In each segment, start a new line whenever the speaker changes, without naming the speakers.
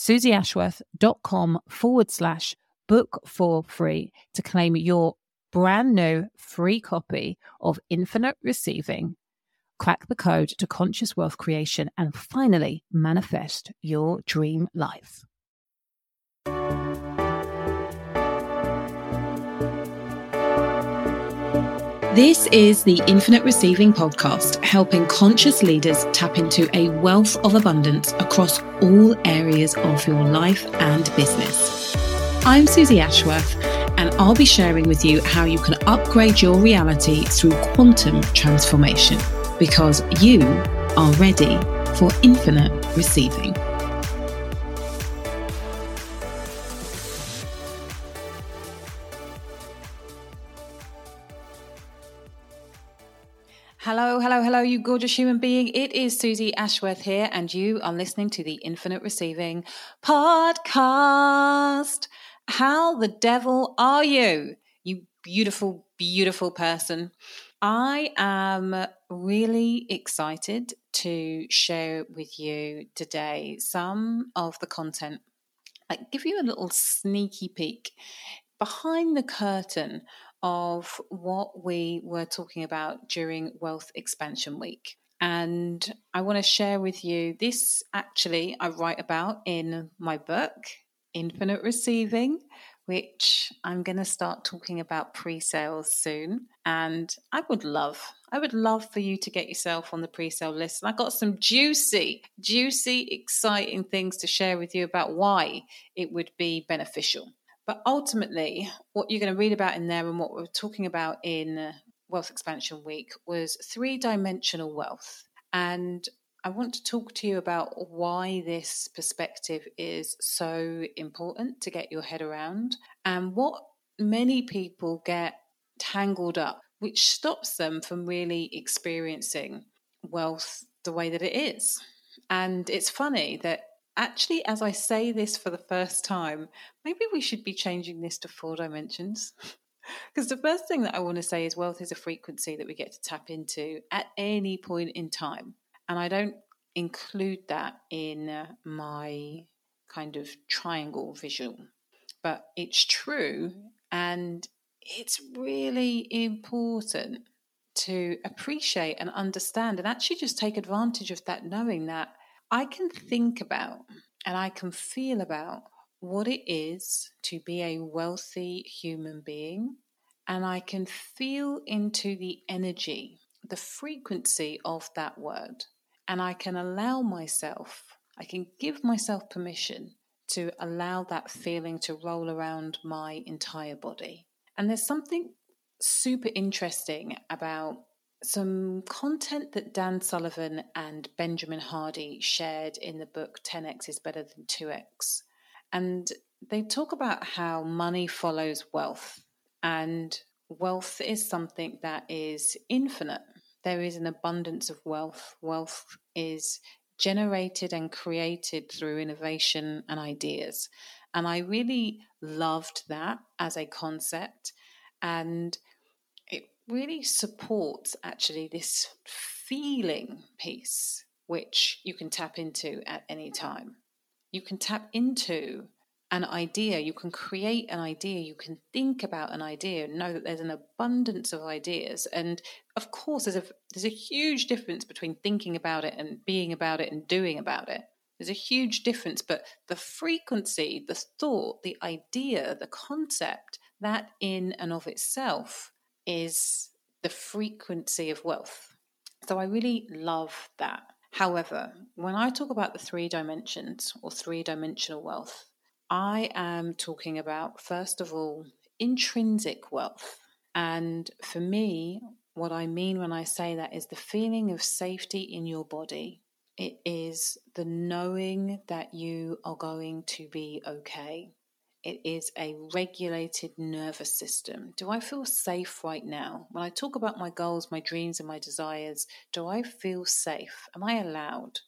suzyashworth.com forward slash book for free to claim your brand new free copy of Infinite Receiving. Crack the code to conscious wealth creation and finally manifest your dream life. This is the Infinite Receiving Podcast, helping conscious leaders tap into a wealth of abundance across all areas of your life and business. I'm Suzy Ashworth and I'll be sharing with you how you can upgrade your reality through quantum transformation because you are ready for infinite receiving. Hello, hello, hello, you gorgeous human being. It is Suzy Ashworth here, and you are listening to the Infinite Receiving Podcast. How the devil are you, you beautiful, beautiful person? I am really excited to share with you today some of the content, I give you a little sneaky peek behind the curtain of what we were talking about during Wealth Expansion Week. And I want to share with you this actually, I write about in my book, Infinite Receiving, which I'm going to start talking about pre sales soon. And I would love, I would love for you to get yourself on the pre sale list. And I got some juicy, juicy, exciting things to share with you about why it would be beneficial. But ultimately, what you're going to read about in there and what we're talking about in uh, Wealth Expansion Week was three dimensional wealth. And I want to talk to you about why this perspective is so important to get your head around and what many people get tangled up, which stops them from really experiencing wealth the way that it is. And it's funny that actually, as I say this for the first time, maybe we should be changing this to four dimensions. Because the first thing that I want to say is wealth is a frequency that we get to tap into at any point in time. And I don't include that in uh, my kind of triangle visual, but it's true. And it's really important to appreciate and understand and actually just take advantage of that, knowing that I can think about and I can feel about what it is to be a wealthy human being. And I can feel into the energy, the frequency of that word. And I can allow myself, I can give myself permission to allow that feeling to roll around my entire body. And there's something super interesting about some content that Dan Sullivan and Benjamin Hardy shared in the book 10x is better than 2x. And they talk about how money follows wealth, and wealth is something that is infinite. There is an abundance of wealth. Wealth is generated and created through innovation and ideas. And I really loved that as a concept. And really supports actually this feeling piece, which you can tap into at any time. You can tap into an idea, you can create an idea, you can think about an idea, know that there's an abundance of ideas. And of course, there's a, there's a huge difference between thinking about it and being about it and doing about it. There's a huge difference, but the frequency, the thought, the idea, the concept, that in and of itself is the frequency of wealth. So I really love that. However, when I talk about the three dimensions or three dimensional wealth, I am talking about, first of all, intrinsic wealth. And for me, what I mean when I say that is the feeling of safety in your body. It is the knowing that you are going to be okay. It is a regulated nervous system. Do I feel safe right now? When I talk about my goals, my dreams, and my desires, do I feel safe? Am I allowed?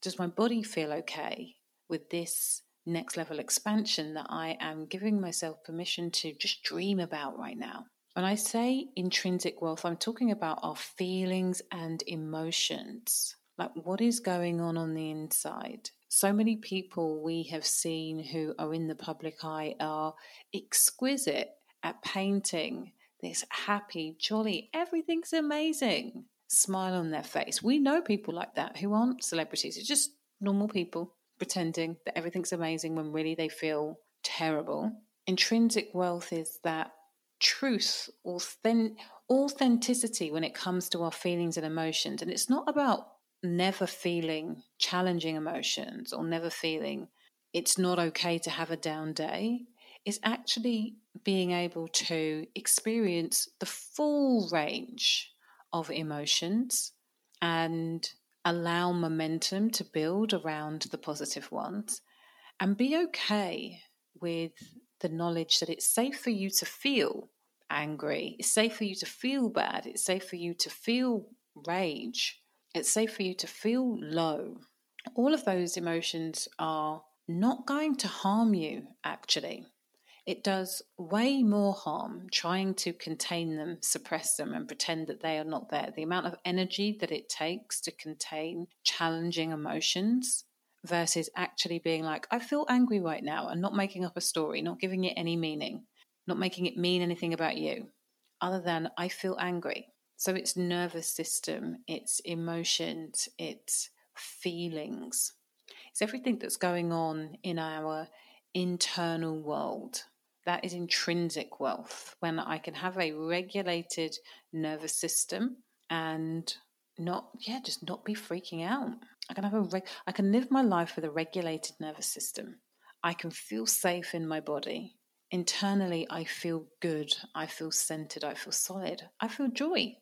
Does my body feel okay with this next level expansion that I am giving myself permission to just dream about right now? When I say intrinsic wealth, I'm talking about our feelings and emotions. Like what is going on on the inside? So many people we have seen who are in the public eye are exquisite at painting this happy, jolly, everything's amazing smile on their face. We know people like that who aren't celebrities, it's just normal people pretending that everything's amazing when really they feel terrible. Intrinsic wealth is that truth, authenticity when it comes to our feelings and emotions. And it's not about never feeling challenging emotions or never feeling it's not okay to have a down day is actually being able to experience the full range of emotions and allow momentum to build around the positive ones and be okay with the knowledge that it's safe for you to feel angry, it's safe for you to feel bad, it's safe for you to feel
rage. It's safe for you to feel low. All of those emotions are not going to harm you, actually. It does way more harm trying to contain them, suppress them, and pretend that they are not there. The amount of energy that it takes to contain challenging emotions versus actually being like, I feel angry right now, and not making up a story, not giving it any meaning, not making it mean anything about you, other than I feel angry. So it's nervous system, it's emotions, it's feelings. It's everything that's going on in our internal world. That is intrinsic wealth. When I can have a regulated nervous system and not, yeah, just not be freaking out. I can have a, reg- I can live my life with a regulated nervous system. I can feel safe in my body. Internally, I feel good. I feel centered. I feel solid. I feel joy.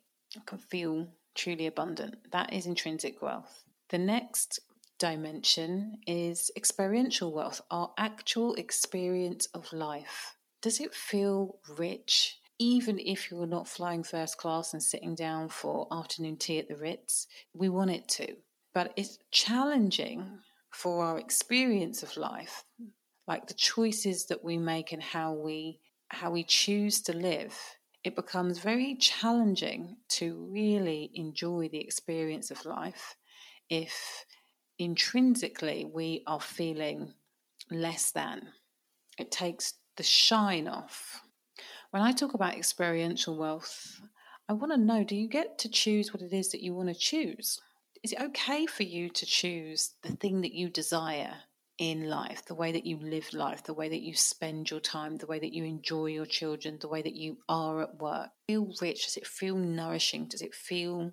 Can feel truly abundant. That is intrinsic wealth. The next dimension is experiential wealth, our actual experience of life. Does it feel rich? Even if you're not flying first class and sitting down for afternoon tea at the Ritz, we want it to. But it's challenging for our experience of life, like the choices that we make and how we how we choose to live it becomes very challenging to really enjoy the experience of life if intrinsically we are feeling less than. It takes the shine off. When I talk about experiential wealth, I want to know do you get to choose what it is that you want to choose? Is it okay for you to choose the thing that you desire in life, the way that you live life, the way that you spend your time, the way that you enjoy your children, the way that you are at work? Feel rich? Does it feel nourishing? Does it feel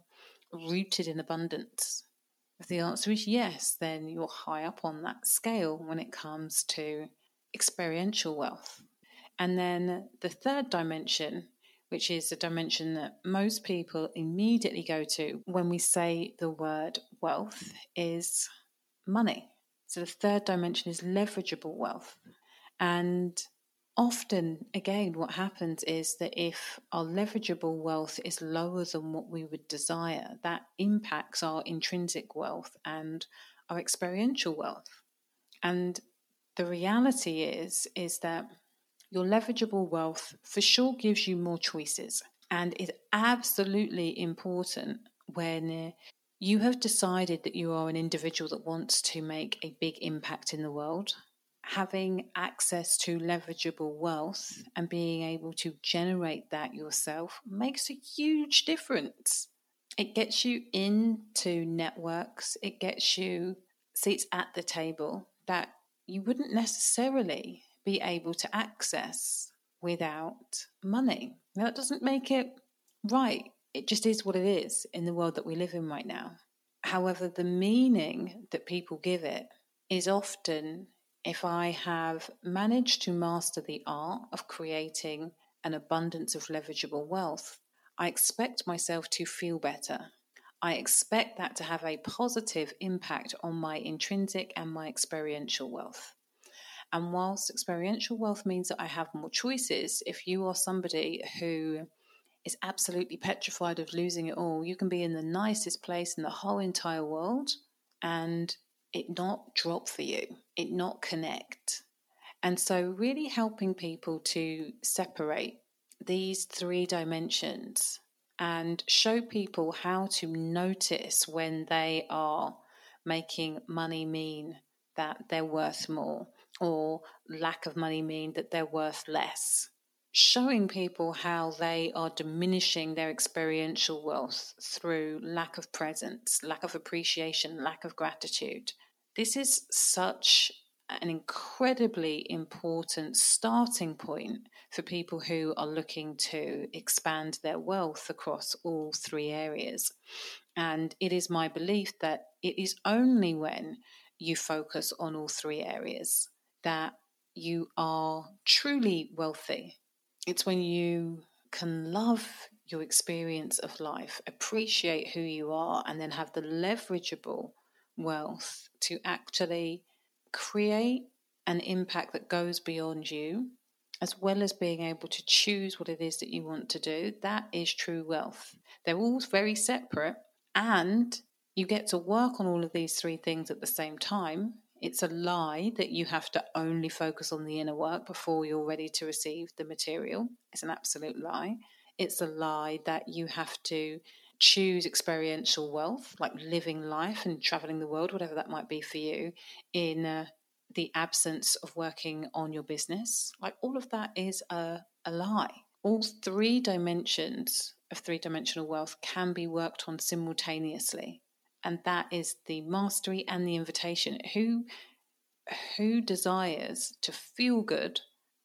rooted in abundance? If the answer is yes, then you're high up on that scale when it comes to experiential wealth. And then the third dimension, which is a dimension that most people immediately go to when we say the word wealth, is money. So the third dimension is leverageable wealth. And often, again, what happens is that if our leverageable wealth is lower than what we would desire, that impacts our intrinsic wealth and our experiential wealth. And the reality is is that your leverageable wealth for sure gives you more choices and is absolutely important when you have decided that you are an individual that wants to make a big impact in the world having access to leverageable wealth and being able to generate that yourself makes a huge difference. It gets you into networks, it gets you seats at the table that you wouldn't necessarily be able to access without money. Now, that doesn't make it right. It just is what it is in the world that we live in right now. However, the meaning that people give it is often if I have managed to master the art of creating an abundance of leverageable wealth, I expect myself to feel better. I expect that to have a positive impact on my intrinsic and my experiential wealth. And whilst experiential wealth means that I have more choices, if you are somebody who is absolutely petrified of losing it all, you can be in the nicest place in the whole entire world and it not drop for you, it not connect. And so, really helping people to separate these three dimensions and show people how to notice when they are making money mean that they're worth more or lack of money mean that they're worth less. Showing people how they are diminishing their experiential wealth through lack of presence, lack of appreciation, lack of gratitude. This is such an incredibly important starting point for people who are looking to expand their wealth across all three areas. And it is my belief that it is only when you focus on all three areas that you are truly wealthy. It's when you can love your experience of life, appreciate who you are, and then have the leverageable wealth to actually create an impact that goes beyond you, as well as being able to choose what it is that you want to do, that is true wealth. They're all very separate, and you get to work on all of these three things at the same time, it's a lie that you have to only focus on the inner work before you're ready to receive the material. It's an absolute lie. It's a lie that you have to choose experiential wealth, like living life and traveling the world, whatever that might be for you, in uh, the absence of working on your business. Like all of that is a, a lie. All three dimensions of three dimensional wealth can be worked on simultaneously. And that is the mastery and the invitation. Who who desires to feel good,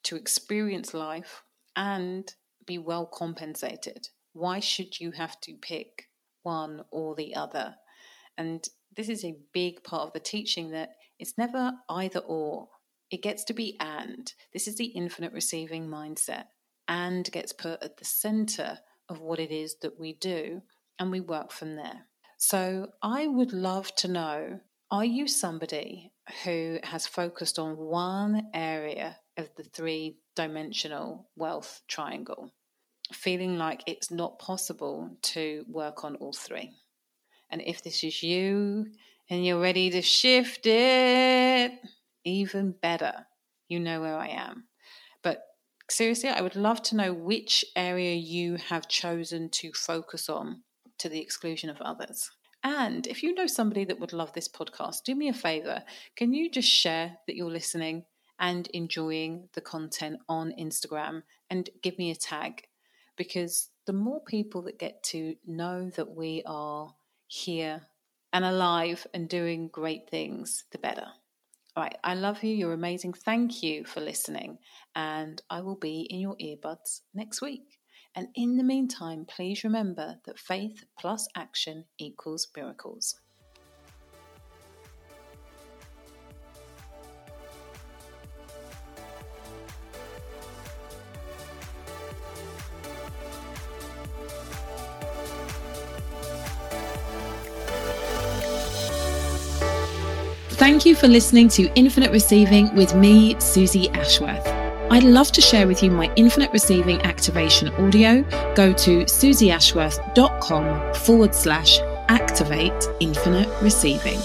to experience life, and be well compensated? Why should you have to pick one or the other? And this is a big part of the teaching that it's never either or. It gets to be and. This is the infinite receiving mindset. And gets put at the center of what it is that we do, and we work from there. So I would love to know are you somebody who has focused on one area of the three dimensional wealth triangle, feeling like it's not possible to work on all three? And if this is you and you're ready to shift it, even better, you know where I am. But seriously, I would love to know which area you have chosen to focus on to the exclusion of others. And if you know somebody that would love this podcast, do me a favor. Can you just share that you're listening and enjoying the content on Instagram and give me a tag? Because the more people that get to know that we are here and alive and doing great things, the better. All right, I love you. You're amazing. Thank you for listening. And I will be in your earbuds next week. And in the meantime, please remember that faith plus action equals miracles.
Thank you for listening to Infinite Receiving with me, Suzy Ashworth. I'd love to share with you my Infinite Receiving activation audio. Go to suzyashworth.com forward slash activate infinite receiving.